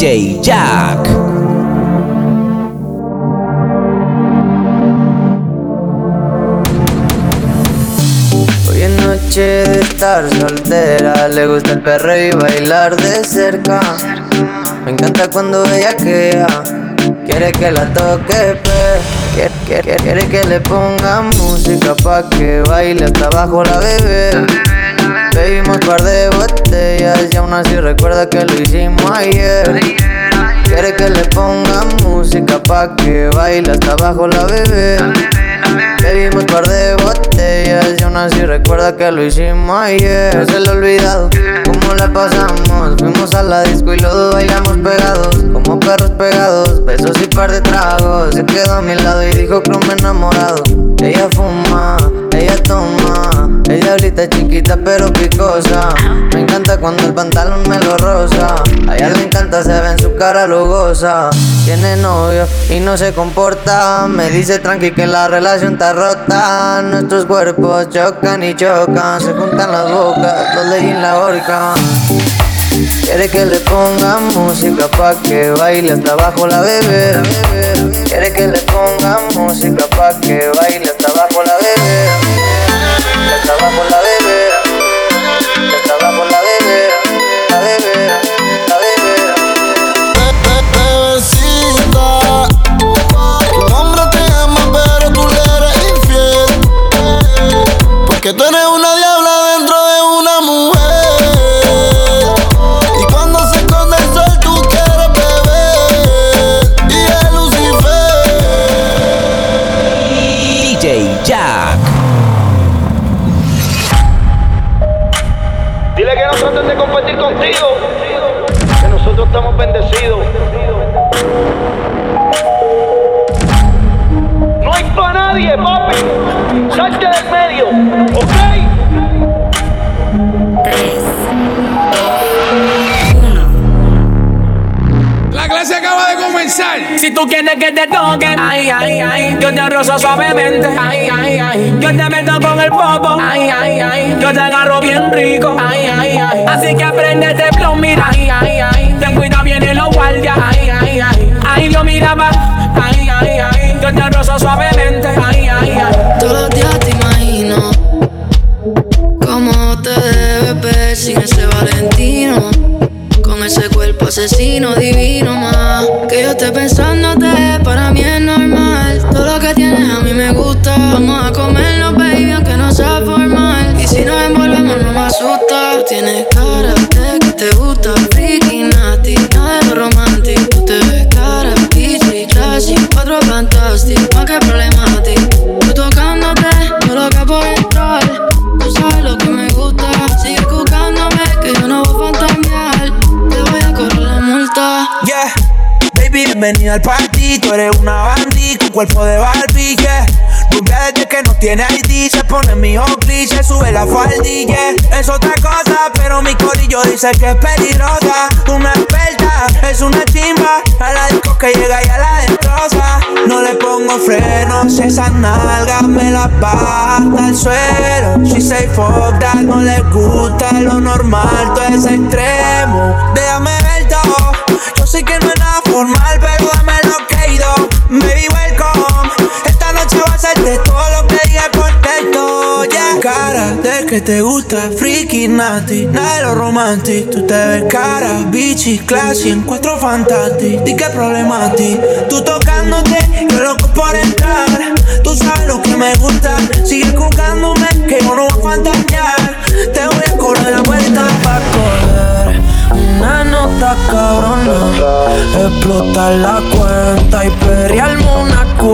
DJ Jack. Hoy es noche de estar soltera, le gusta el perro y bailar de cerca. Me encanta cuando ella queda, quiere que la toque, pe, quiere, quiere que le ponga música pa' que baile hasta abajo la bebé. Bebimos par de botellas y aún así recuerda que lo hicimos ayer. Quiere que le ponga música pa' que baile hasta abajo la bebé. Bebimos par de botellas y aún así recuerda que lo hicimos ayer. No se lo he olvidado cómo la pasamos. Fuimos a la disco y los bailamos pegados, como perros pegados. Besos y par de tragos. Se quedó a mi lado y dijo que me enamorado. Ella fuma, ella toma. Ella es chiquita pero picosa. Me encanta cuando el pantalón me lo rosa. A ella le encanta, se ve en su cara lugosa. Tiene novio y no se comporta. Me dice tranqui que la relación está rota. Nuestros cuerpos chocan y chocan. Se juntan las bocas, los leí en la horca. Quiere que le ponga música pa' que baile hasta abajo la bebé. Quiere que le ponga música pa' que baile hasta abajo la bebé. Tú quieres que te toquen, ay, ay, ay, yo te rozo suavemente, ay, ay, ay, yo te meto con el popo, ay, ay, ay, yo te agarro bien rico, ay, ay, ay, así que aprende este flow, mira, ay, ay, ay, ten cuidado vienen los guardias, ay, ay, ay, ay, Dios mira va, ay, ay, ay, yo te rozo suavemente, ay, ay, ay. Todos los días asesino divino más. Que yo esté pensándote, para mí es normal. Todo lo que tienes a mí me gusta. Vamos a comernos, baby, bienvenida al party. Tú eres una bandit con cuerpo de Barbie, yeah. Rubia desde que no tiene ID, se pone mi Oakley, se sube la faldilla. Es otra cosa, pero mi corillo dice que es peligrosa. Una experta, es una chimba. A la disco que llega y a la destroza. No le pongo frenos, esas nalgas me las baja hasta el suelo. She say fuck that, no le gusta lo normal, todo es extremo. Déjame ver todo, yo sé que no es nada formal, pero dame lo que ido. Baby, welcome. Noche va a de todo lo que diga por texto, yeah. Cara de que te gusta, freaky, nasty, nada de lo romantic. Tú te ves cara, bichi, classy, encuentro fantastic. Di a ti, tú tocándote, yo loco por entrar. Tú sabes lo que me gusta, sigue jugándome, que yo no voy a fantasear. Te voy a correr la vuelta pa' coger una nota cabrona, explotar la cuenta y perrearme una culona,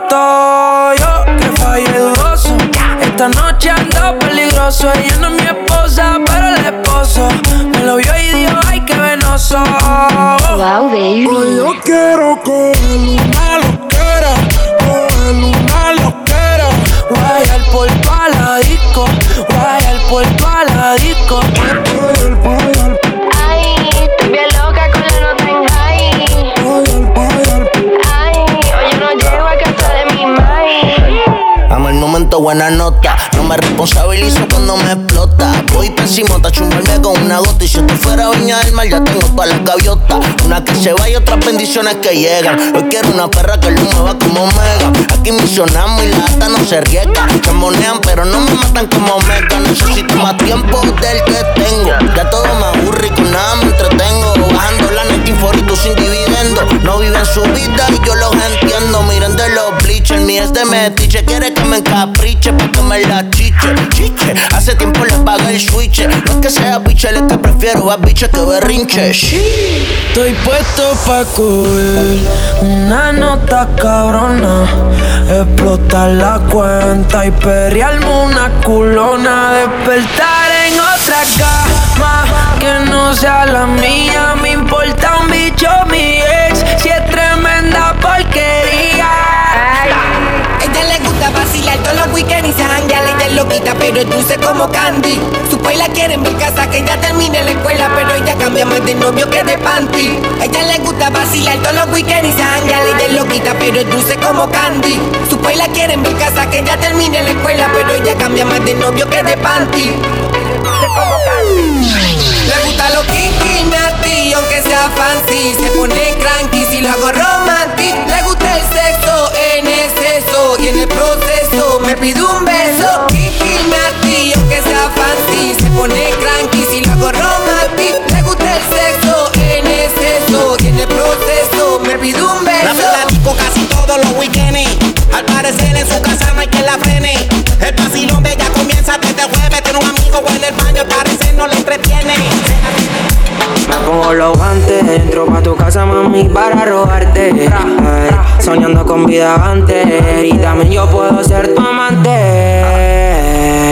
nato. Yo que fallé dudoso. Esta noche ando peligroso. Ella no es mi esposa, pero el esposo. Me lo vio y dijo, ay, qué venoso. Wow, baby. Hoy yo quiero coger buena nota. No me responsabilizo cuando me explota. Voy pésimo, a chumbarme con una gota. Y si esto fuera viña del mar, ya tengo todas las gaviotas. Una que se va y otras bendiciones que llegan. Hoy quiero una perra que lo mueva como mega. Aquí misionamos y la ata no se riega. Se monean, pero no me matan como mega. Necesito más tiempo del que tengo. Ya todo me aburre y con nada me entretengo. Bajando la net y sin dividendo. No viven su vida y yo los entiendo. Miren de los bleachers, mi es de metiche. Quiere me encapriche pa' que me la chiche. Chiche, hace tiempo le pagué el switch. No es que sea biche, es que prefiero a biche que berrinche. Estoy puesto pa' coger una nota cabrona, explotar la cuenta y perrearme una culona, despertar en otra cama que no sea la mía. Me importa un bicho mi ex, si todos los weekends se janguea ella es loquita, pero es dulce como candy. Su país quiere en mi casa, que ella termine la escuela, pero ella cambia más de novio que de panty. Ella le gusta vacilar todos los weekends se janguea ella es loquita, pero es dulce como candy. Su país quiere en mi casa, que ella termine la escuela, pero ella cambia más de novio que de panty. Le gusta lo kinky, nasty, aunque sea fancy Se pone cranky. Si lo hago romantic Le gusta el sexo en exceso. Y en el proceso me pide un beso. Kinky, nasty, aunque sea fancy casa, mami, para robarte. Soñando con vida antes, y también yo puedo ser tu amante.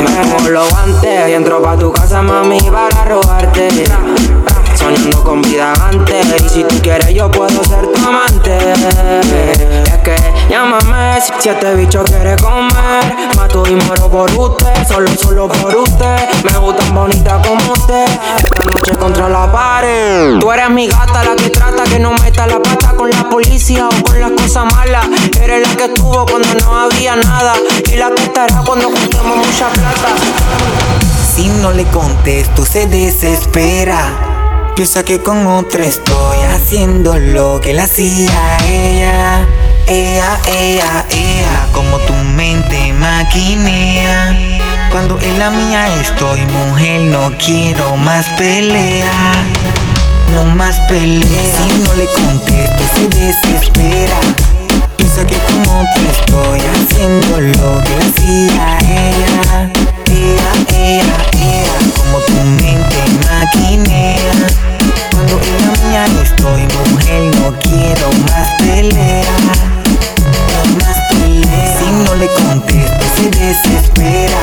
Me pongo los guantes, y entro pa' tu casa, mami, para robarte. Soñando con vida antes, y si tú quieres, yo puedo ser tu amante. Es que llámame si, este bicho quiere comer. Mato y muero por usted, solo, solo por usted. Me gustan bonita como usted. Esta noche contra la pared. Tú eres mi gata, la que trata que no meta la pata con la policía o con las cosas malas. Eres la que estuvo cuando no había nada. Y la que estará cuando juntemos mucha plata. Si no le contesto, se desespera. Piensa que con otra estoy haciendo lo que le hacía ella. Ella, ella, ella, como tu mente maquinea. Cuando en la mía estoy, mujer, no quiero más pelea. No más pelea. Si no le contesto, se desespera. Piensa que con otra estoy haciendo lo que le hacía ella. Ella, ella, ella, como tu mente maquinea. La mía estoy, mujer, no quiero más pelea. No más pelea. Si no le contesto, se desespera.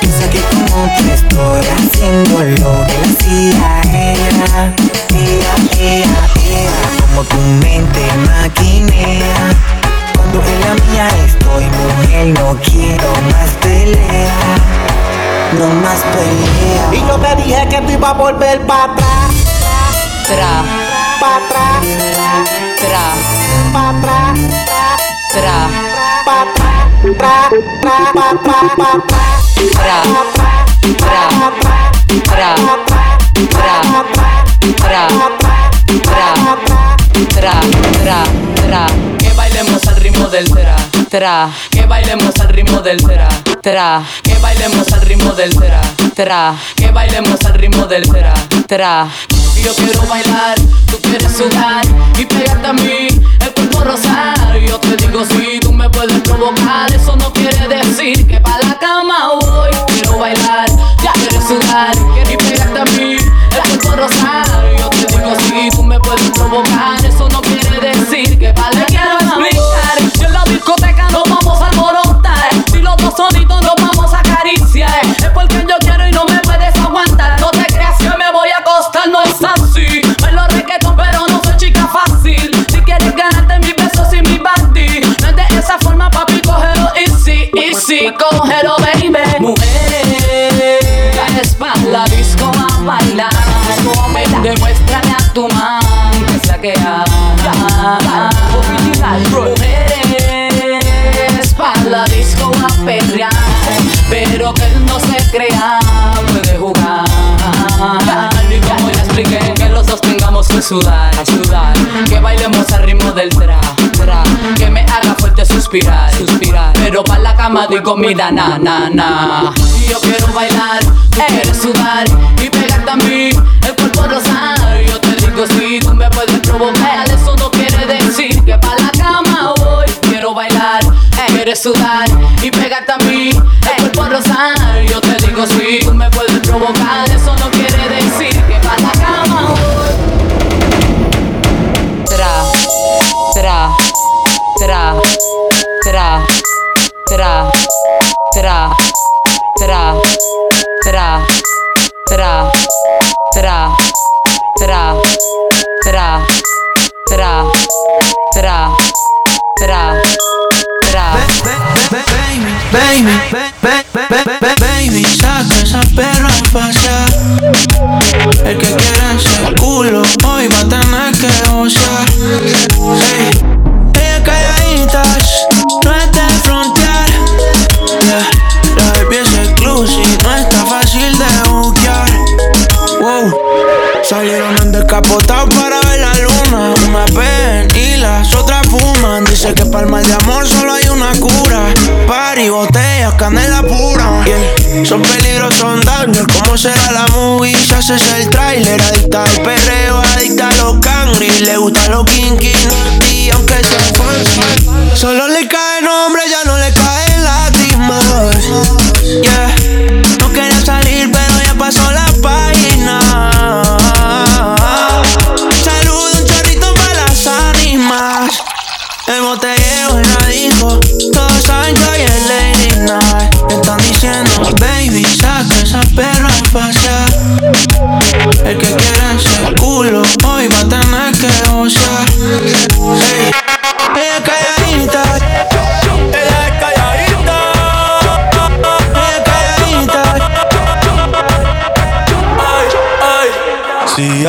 Piensa que con otra estoy haciendo lo que le hacía a ella. Ella, ella, ella, como tu mente maquinea. Cuando en la mía estoy, mujer, no quiero más pelea. No más pelea. Y yo te dije que tú ibas a volver para atrás tra. Pa tra. Tra. Pa tra. Tra. Pa tra. Tra. Tra pa pa pa pa tra. Tra. Tra. Tra. Tra. Tra. Tra. Que bailemos al ritmo del tra. Tra. Que bailemos al ritmo del tra tra, que bailemos al ritmo del tra, tra, que bailemos al ritmo del tra. tra. Yo quiero bailar, tú quieres sudar y pegarte a mí el cuerpo rosar. Yo te digo si tú me puedes provocar, eso no quiere decir que pa la cama voy. Quiero bailar, ya quieres sudar y pegarte a mí el cuerpo rosar. Yo te digo si tú me puedes provocar, eso no quiere decir que pa la cama voy. Yo en la discoteca nos vamos a alborotar, si los dos solitos nos vamos a acariciar. Es porque yo quiero y no me puedes aguantar. No te creas que me voy a acostar, no es así. Bailo reggaetón, pero no soy chica fácil. Si quieres ganarte mis besos y mi body, no es de esa forma, papi, cógelo easy, easy, cógelo, baby. Mujer, la espalda, disco a bailar. Ven, demuéstrame a tu man que sea él no se crea, puede jugar. Y como ya expliqué, que los dos tengamos que sudar, sudar Que bailemos al ritmo del tra, Que me haga fuerte suspirar, suspirar. Pero pa' la cama digo mira, na, na, na Y yo quiero bailar, tú quieres sudar Y pegarte a mí, el cuerpo rosar Yo te digo si tú me puedes provocar Eso no quiere decir que pa' la cama voy Quiero bailar, quieres sudar Y pegarte a mí, el cuerpo Yo te digo si tú me puedes provocar. Eso no quiere decir que pa' la cama voy tra, tra, tra, tra, tra, tra, tra, tra, tra, tra, Baby, saca esa perra a pasear. El que quiera ese culo hoy va a tener que gozar. Hey, ella calladitas, no es de frontear. Yeah, la baby es exclusive, no está fácil de buquear. Wow, salieron en descapotado para ver la luna. Una ven y las otras fuman. Dice que mal de amor solo hay una cura. Party, botellas, canela pura. Yeah. Son peligros, son daños. ¿Cómo será la movie? Si haces el trailer, adicta al perreo, adicta a los cangri. Le gusta los kinky, y aunque sea fancy. Solo le cae nombre, ya no le caen lágrimas. Yeah.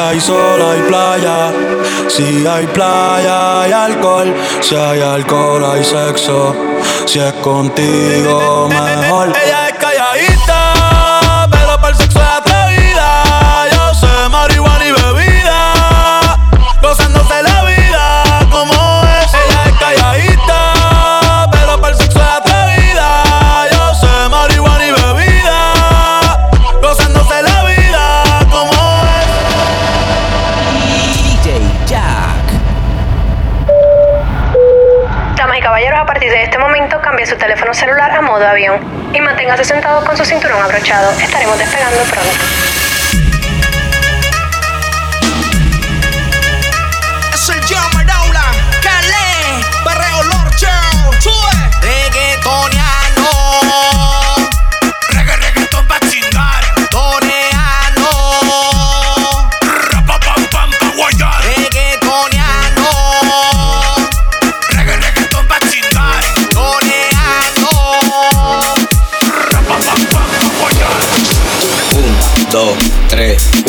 Hay sol hay playa, si hay playa hay alcohol, si hay alcohol hay sexo, si es contigo mejor. Teléfono celular a modo avión y manténgase sentado con su cinturón abrochado. Estaremos despegando pronto.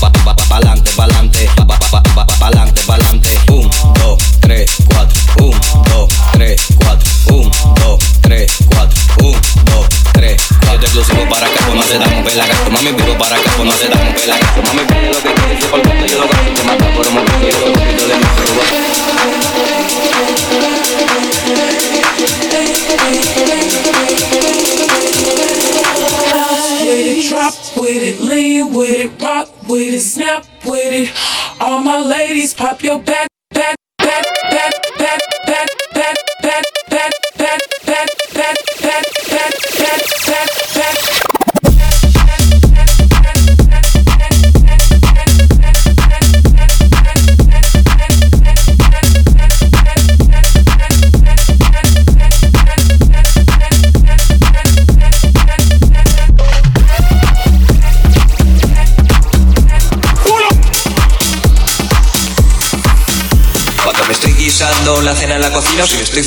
Pa'lante, pa'lante, pa'lante, pa'lante, pa'lante.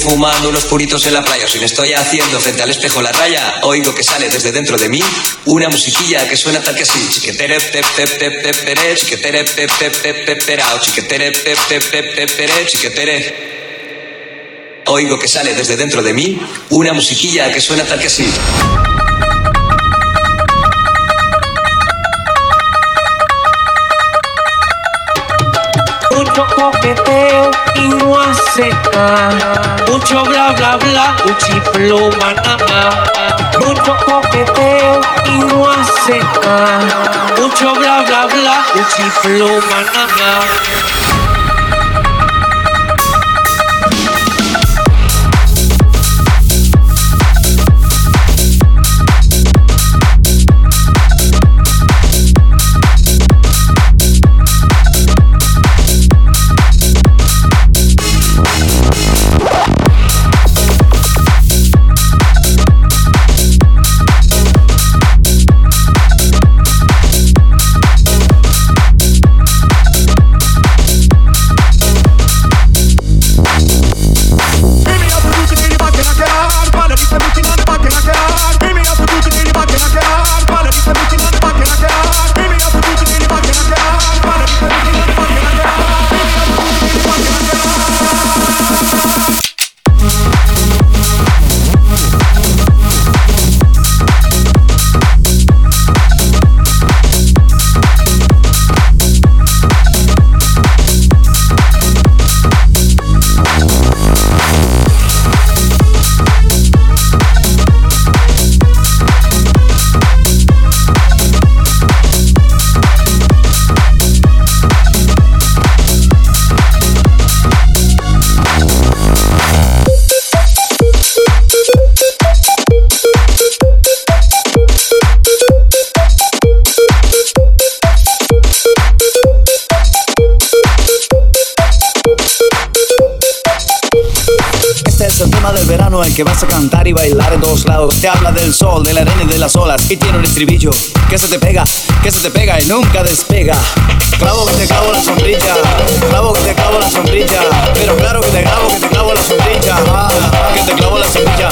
Fumando unos puritos en la playa, o si me estoy haciendo frente al espejo la raya, oigo que sale desde dentro de mí una musiquilla que suena tal que así. Chiquetere, pep, pep, pep, pep, pere, chiquetere, pep, pep, pep, pep, perao, chiquetere, pep, pep, pep, pep, pere, chiquetere. Oigo que sale desde dentro de mí una musiquilla que suena tal que así. Mucho y no nada. Mucho bla bla bla, uchiflo banana. Mucho coqueteo y no hace nada. Mucho bla bla bla, uchiflo banana. Tema del verano en que vas a cantar y bailar en todos lados. Te habla del sol, de la arena y de las olas. Y tiene un estribillo que se te pega, que se te pega y nunca despega. Clavo que te clavo la sombrilla, clavo que te clavo la sombrilla. Pero claro que te clavo, que te clavo la sombrilla. Ah, que te clavo la sombrilla.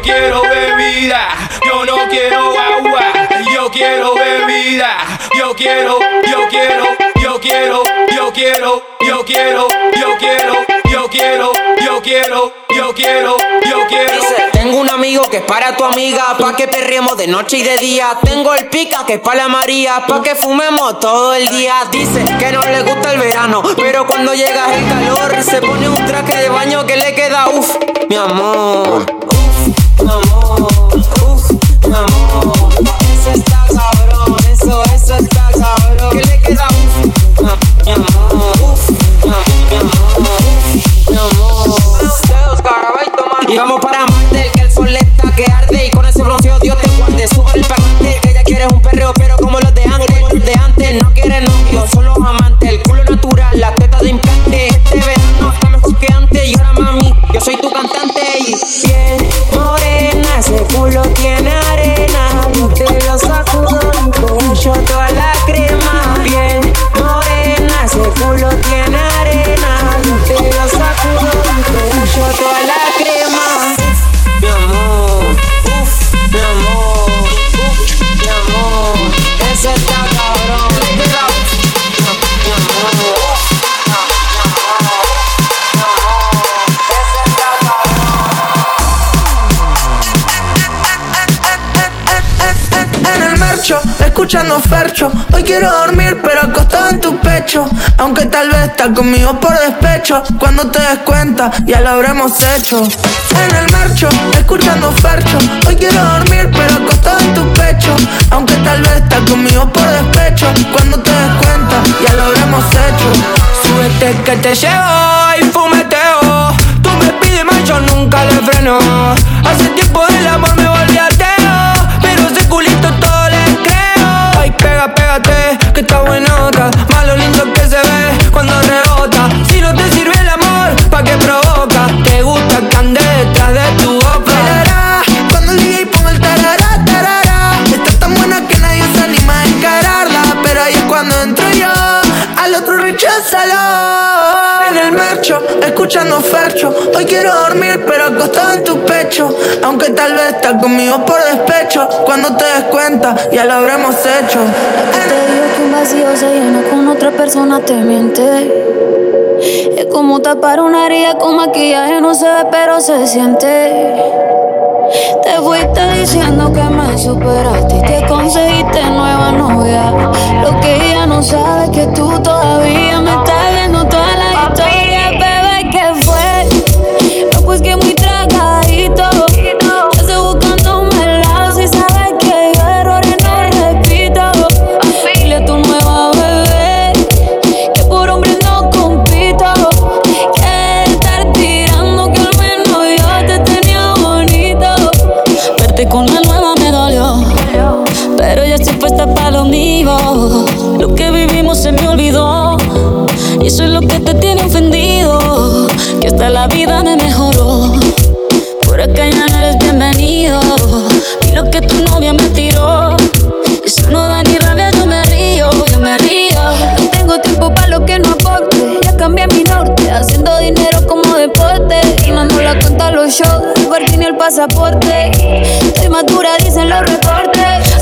Yo quiero bebida. Yo no quiero agua, yo quiero bebida. Yo quiero, yo quiero, yo quiero, yo quiero, yo quiero, yo quiero, yo quiero, yo quiero, yo quiero, yo quiero. tengo un amigo que es para tu amiga, pa' que perriemos de noche y de día. Tengo el pica que es para la María, pa' que fumemos todo el día. Dice que no le gusta el verano, pero cuando llega el calor se pone un traje de baño que le queda uff, mi amor. come Aunque tal vez estás conmigo por despecho. Cuando te des cuenta, ya lo habremos hecho. En el marcho, escuchando Fercho. Hoy quiero dormir, pero acostado en tu pecho. Aunque tal vez estás conmigo por despecho. Cuando te des cuenta, ya lo habremos hecho. Súbete que te llevo y fumeteo. Tú me pides más, yo nunca le freno. Hace tiempo del amor me volví ateo. Pero ese culito todo le creo. Ay, pega, pégate, que está buenota. Más lo lindo que se ve cuando rebota. Si no te sirve el amor, ¿pa' qué provoca? Te gusta que ande detrás de tu boca. Tarará, Cuando el DJ ponga el tarará, tarará Está tan buena que nadie se anima a encararla Pero ahí es cuando entro yo Al otro recházalo En el marcho, escuchando Fercho Hoy quiero Aunque tal vez estás conmigo por despecho Cuando te des cuenta, ya lo habremos hecho Te digo que un vacío se llena con otra persona te miente. Es como tapar una herida con maquillaje, no se ve, pero se siente. Te fuiste diciendo que me superaste y que conseguiste nueva novia. Lo que ella no sabe es que tú todavía Y eso es lo que te tiene ofendido. Que hasta la vida me mejoró. Por acá ya no eres bienvenido. Y lo que tu novia me tiró. Eso no da ni rabia, yo me río, yo me río. No tengo tiempo para lo que no aporte. Ya cambié mi norte, haciendo dinero como deporte. Y mando la cuenta los shows, el ni el pasaporte. Estoy madura, dicen los reportes.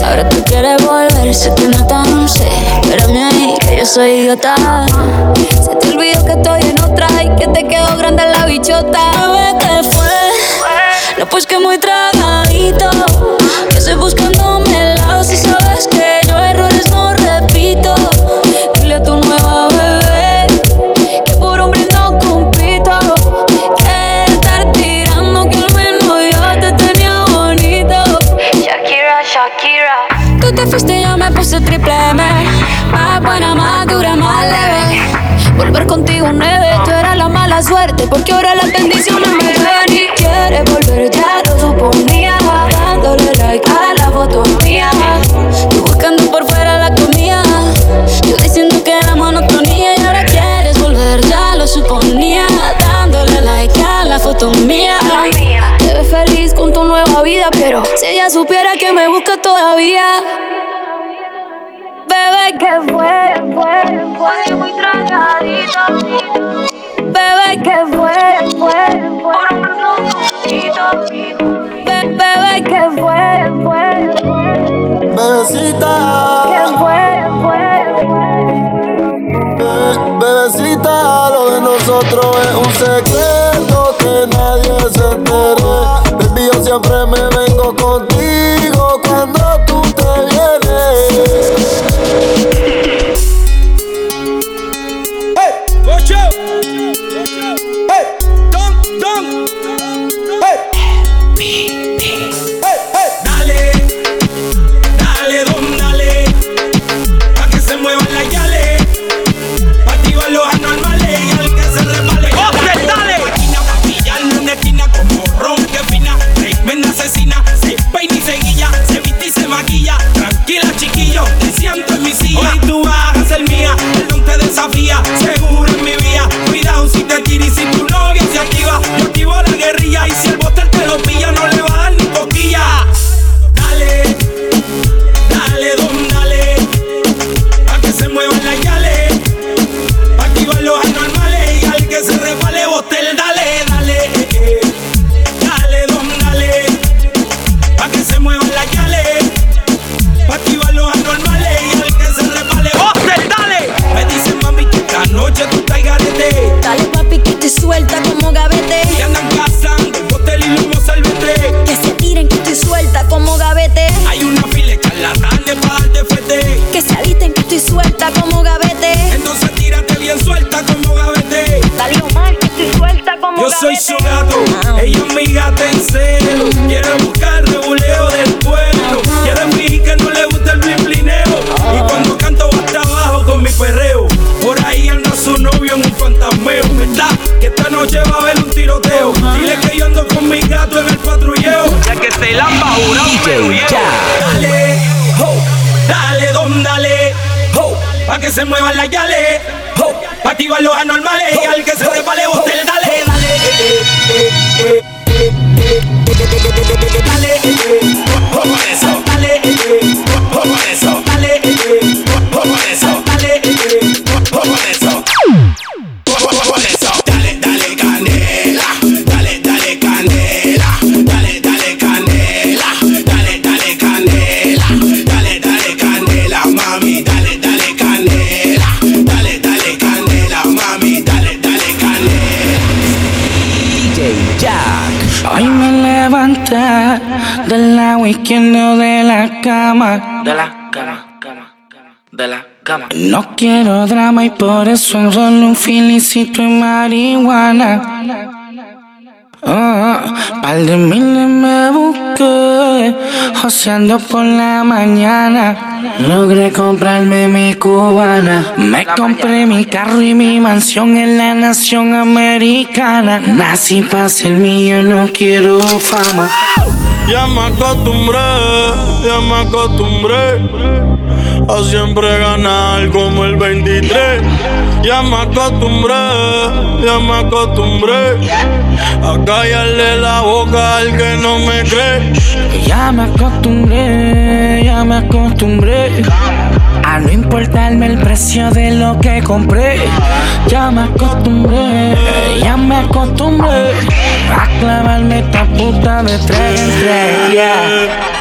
Ahora tú quieres volver, se te nota, no sé. Espérame ahí, que yo soy idiota. Se te olvidó que estoy en otra y que te quedó grande la bichota. Bebé, ¿qué fue? No, pues que muy tragadito. Que estoy buscándome me puse triple M. Más buena, más dura, más leve. Volver contigo nueve, tú eras la mala suerte. Porque ahora las bendiciones me ven y quieres volver, ya lo suponía. Dándole like a la foto mía. Tú buscando por fuera la comida. Yo diciendo que era monotonía. Y ahora quieres volver, ya lo suponía. Dándole like a la foto mía. Feliz con tu nueva vida, pero si ella supiera que me busca todavía. Bebé, que fue, fue, fue. Muy tragadito. Bebé, que fue, fue, fue. Be- Bebé, que fue, fue, Bebecita, que fue, fue, be- bebecita, lo de nosotros es un secreto que nadie se se la izquierdo de la cama. De la cama, cama, cama, de la cama. No quiero drama y por eso enrollo un filicito y marihuana. Oh, par de miles me busqué, joseando por la mañana. Logré comprarme mi cubana. Me compré mi carro y mi mansión en la nación americana. Nací para ser mío, no quiero fama. Ya me acostumbré, ya me acostumbré a siempre ganar como el 23. Ya me acostumbré, ya me acostumbré a callarle la boca al que no me cree. Ya me acostumbré, ya me acostumbré a no importarme el precio de lo que compré. Ya me acostumbré, ya me acostumbré a clavarme esta puta de tres en tres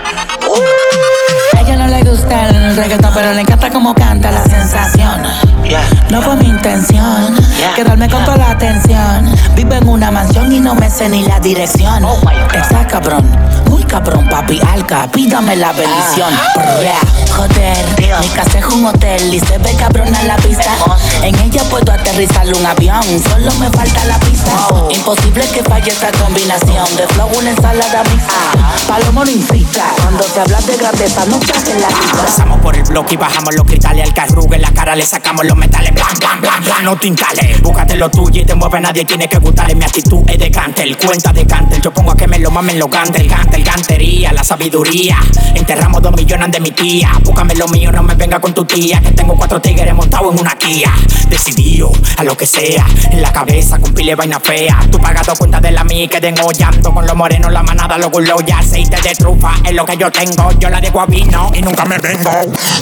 le gusta el reggaetón, pero le encanta como canta la sensación. No fue mi intención quedarme con toda la atención. Vivo en una mansión y no me sé ni la dirección. Oh Está cabrón, muy cabrón, papi alca, pídame la bendición. Ah. Joder, mi casa es un hotel y se ve cabrón a la pista. En ella puedo aterrizar un avión, solo me falta la pista. Imposible que falle esta combinación de flow, una ensalada mixta. Palomo no incita, cuando te hablas de grandeza no te en la pista. Pasamos por el bloque y bajamos los cristales al carrugue en la cara le sacamos los metales. Blan, blan, blan, blan, no te. Búscate lo tuyo y te mueve nadie, tiene que gustarle. Mi actitud es de cantel, cuenta de cantel. Yo pongo a que me lo mamen los gantel, gantel, gantería, la sabiduría. Enterramos dos millones de mi tía. Búscame lo mío, no me venga con tu tía. Que tengo cuatro tigres montados en una Kia. Decidido a lo que sea, en la cabeza con pile vaina fea. Tú pagado cuenta de la mía que tengo llanto con los morenos, la manada, los gulos y aceite de trufa. Es lo que yo tengo, yo la dejo a vino y nunca me vengo.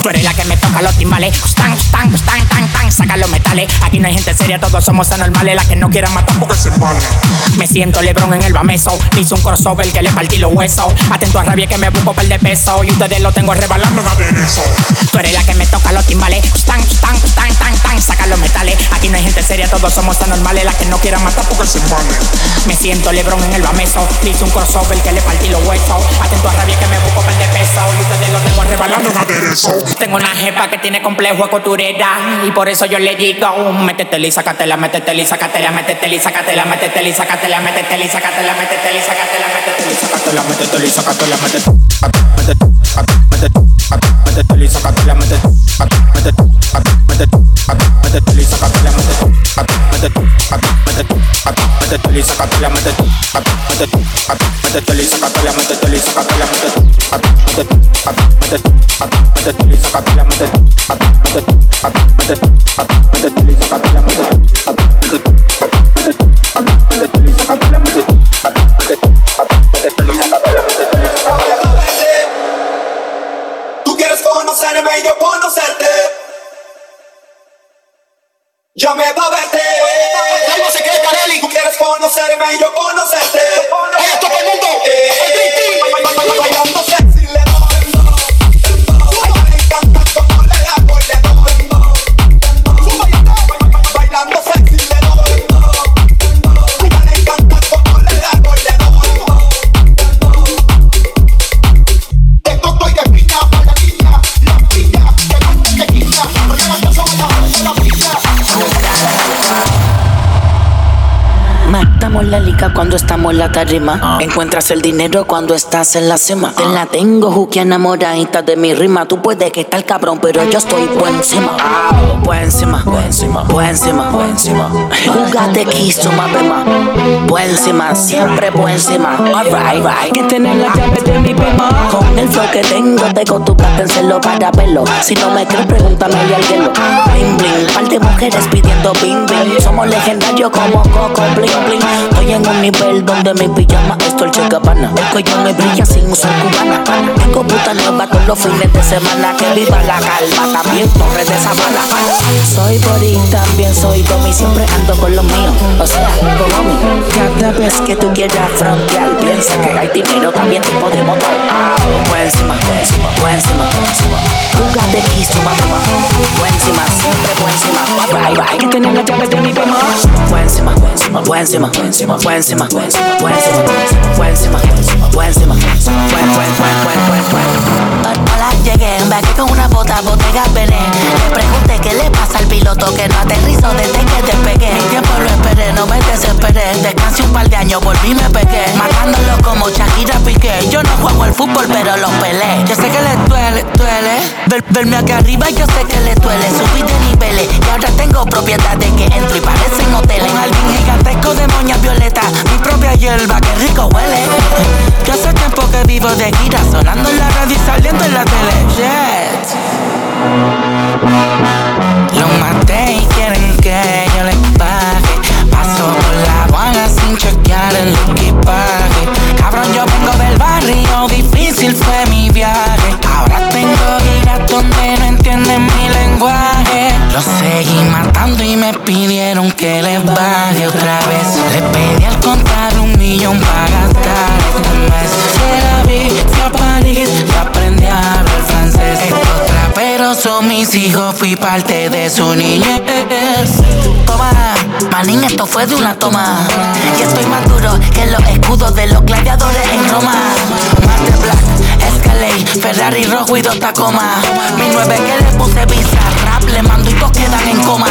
Tú eres la que me toca los timbales, tan, tan, tan, tan, saca los metales. Aquí no hay gente seria, todos somos anormales. Las que no quieran matar porque se vale. Me siento Lebron en el bameso, hice un crossover que le partí los huesos. Atento a rabia que me busco par de peso y ustedes lo tengo rebalando en eso. Tú eres la que me toca los timbales, tan, tan, tan, tan, tan, saca los metales. Aquí no hay gente seria, todos somos anormales. Las que no quieran matar porque se vale. Me siento Lebron en el bameso, hice un crossover que le partí los huesos. Atento a rabia que me busco par de peso y ustedes lo tengo rebalando en eso. Tengo una jefa que tiene complejo de costurera y por eso yo le digo, métetela y sácatela, métetela y sácatela, métetela y sácatela, métetela y sácatela, métetela y sácatela, métetela y sácatela, métetela y sácatela, métetela y sácatela, métetela y sácatela, métetela y sácatela, mete tú, acá, mete tú, acá, mete tú y sácatela, mete tú, acá, mete tú, acá, mete tú y sácatela, mete tú y sácatela, mete tú, acá, mete tú, acá, mete tú, acá, mete tú y sácatela, mete tú, acá, mete tú, acá, mete tú, acá, mete tú y sácatela, mete tú. Cuando estamos en la tarima. Encuentras el dinero cuando estás en la cima. Te la tengo, Juki enamoradita de mi rima. Tú puedes que estar cabrón, pero yo estoy por encima. Por encima, por encima, por encima, por encima. Jugate quiso, mapema. Por encima, siempre por encima. Alright, right. Que tener la llave de mi pema. Con el flow que tengo, tengo tu cártenselo para verlo. Si no me crees, pregúntame y alguien Bling, bling. Par de mujeres pidiendo bing, bing. Somos legendarios como Coco, bling, bling. Estoy en un nivel donde mi pijama es Dolce Gabbana. El cuello me brilla sin usar cubana. Tengo puta nueva todos los fines de semana. Que viva la calma, también torre de sabana. Soy body, también soy domi. Siempre ando con los míos. O sea, como mí. Cada vez que tú quieras frontear, piensa que hay dinero, también te podemos dar. Ah, por encima, por encima, por encima. Jugate quiso, mamá. Por encima, siempre por encima. Right, right. Que tener las llaves de mi pema. Por encima, por encima, por encima, por encima, por encima, my where's my where's my where's my where's my where's my where's my where's my llegué, embarqué con una bota, botega Belén. Le pregunté qué le pasa al piloto que no aterrizó desde que despegué. Mi tiempo lo esperé, no me desesperé. Descansé un par de años, volví me pegué. Matándolo como Shakira Piqué. Yo no juego al fútbol, pero lo peleé. Yo sé que le duele, duele. Ver- verme acá arriba, yo sé que le duele. Subí de niveles y ahora tengo propiedades que entro y parecen hoteles. Un jardín gigantesco de moñas violeta. Mi propia hierba, que rico huele. Yo hace tiempo que vivo de gira, sonando en la radio y saliendo en la tele. Shit. Lo maté y quieren que yo les pague. Paso por la aduana sin chequear el equipaje. Cabrón, yo vengo del barrio, difícil fue mi viaje. Ahora tengo giras donde no entienden mi lenguaje. Los seguí matando y me pidieron que les baje otra vez. Le pedí al contar un millón para gastar este mes. París son mis hijos, fui parte de su niñez. Toma, manín, esto fue de una toma. Y estoy más duro que los escudos de los gladiadores en Roma. Marte Black, Escalade, Ferrari rojo y dos Tacoma. Mi nueve que le puse visa, rap le mando y todos quedan en coma.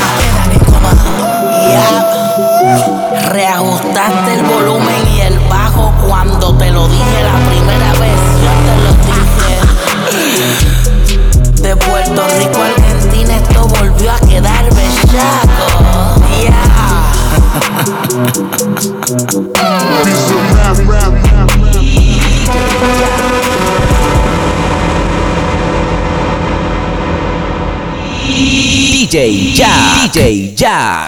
DJ Ya. DJ Ya.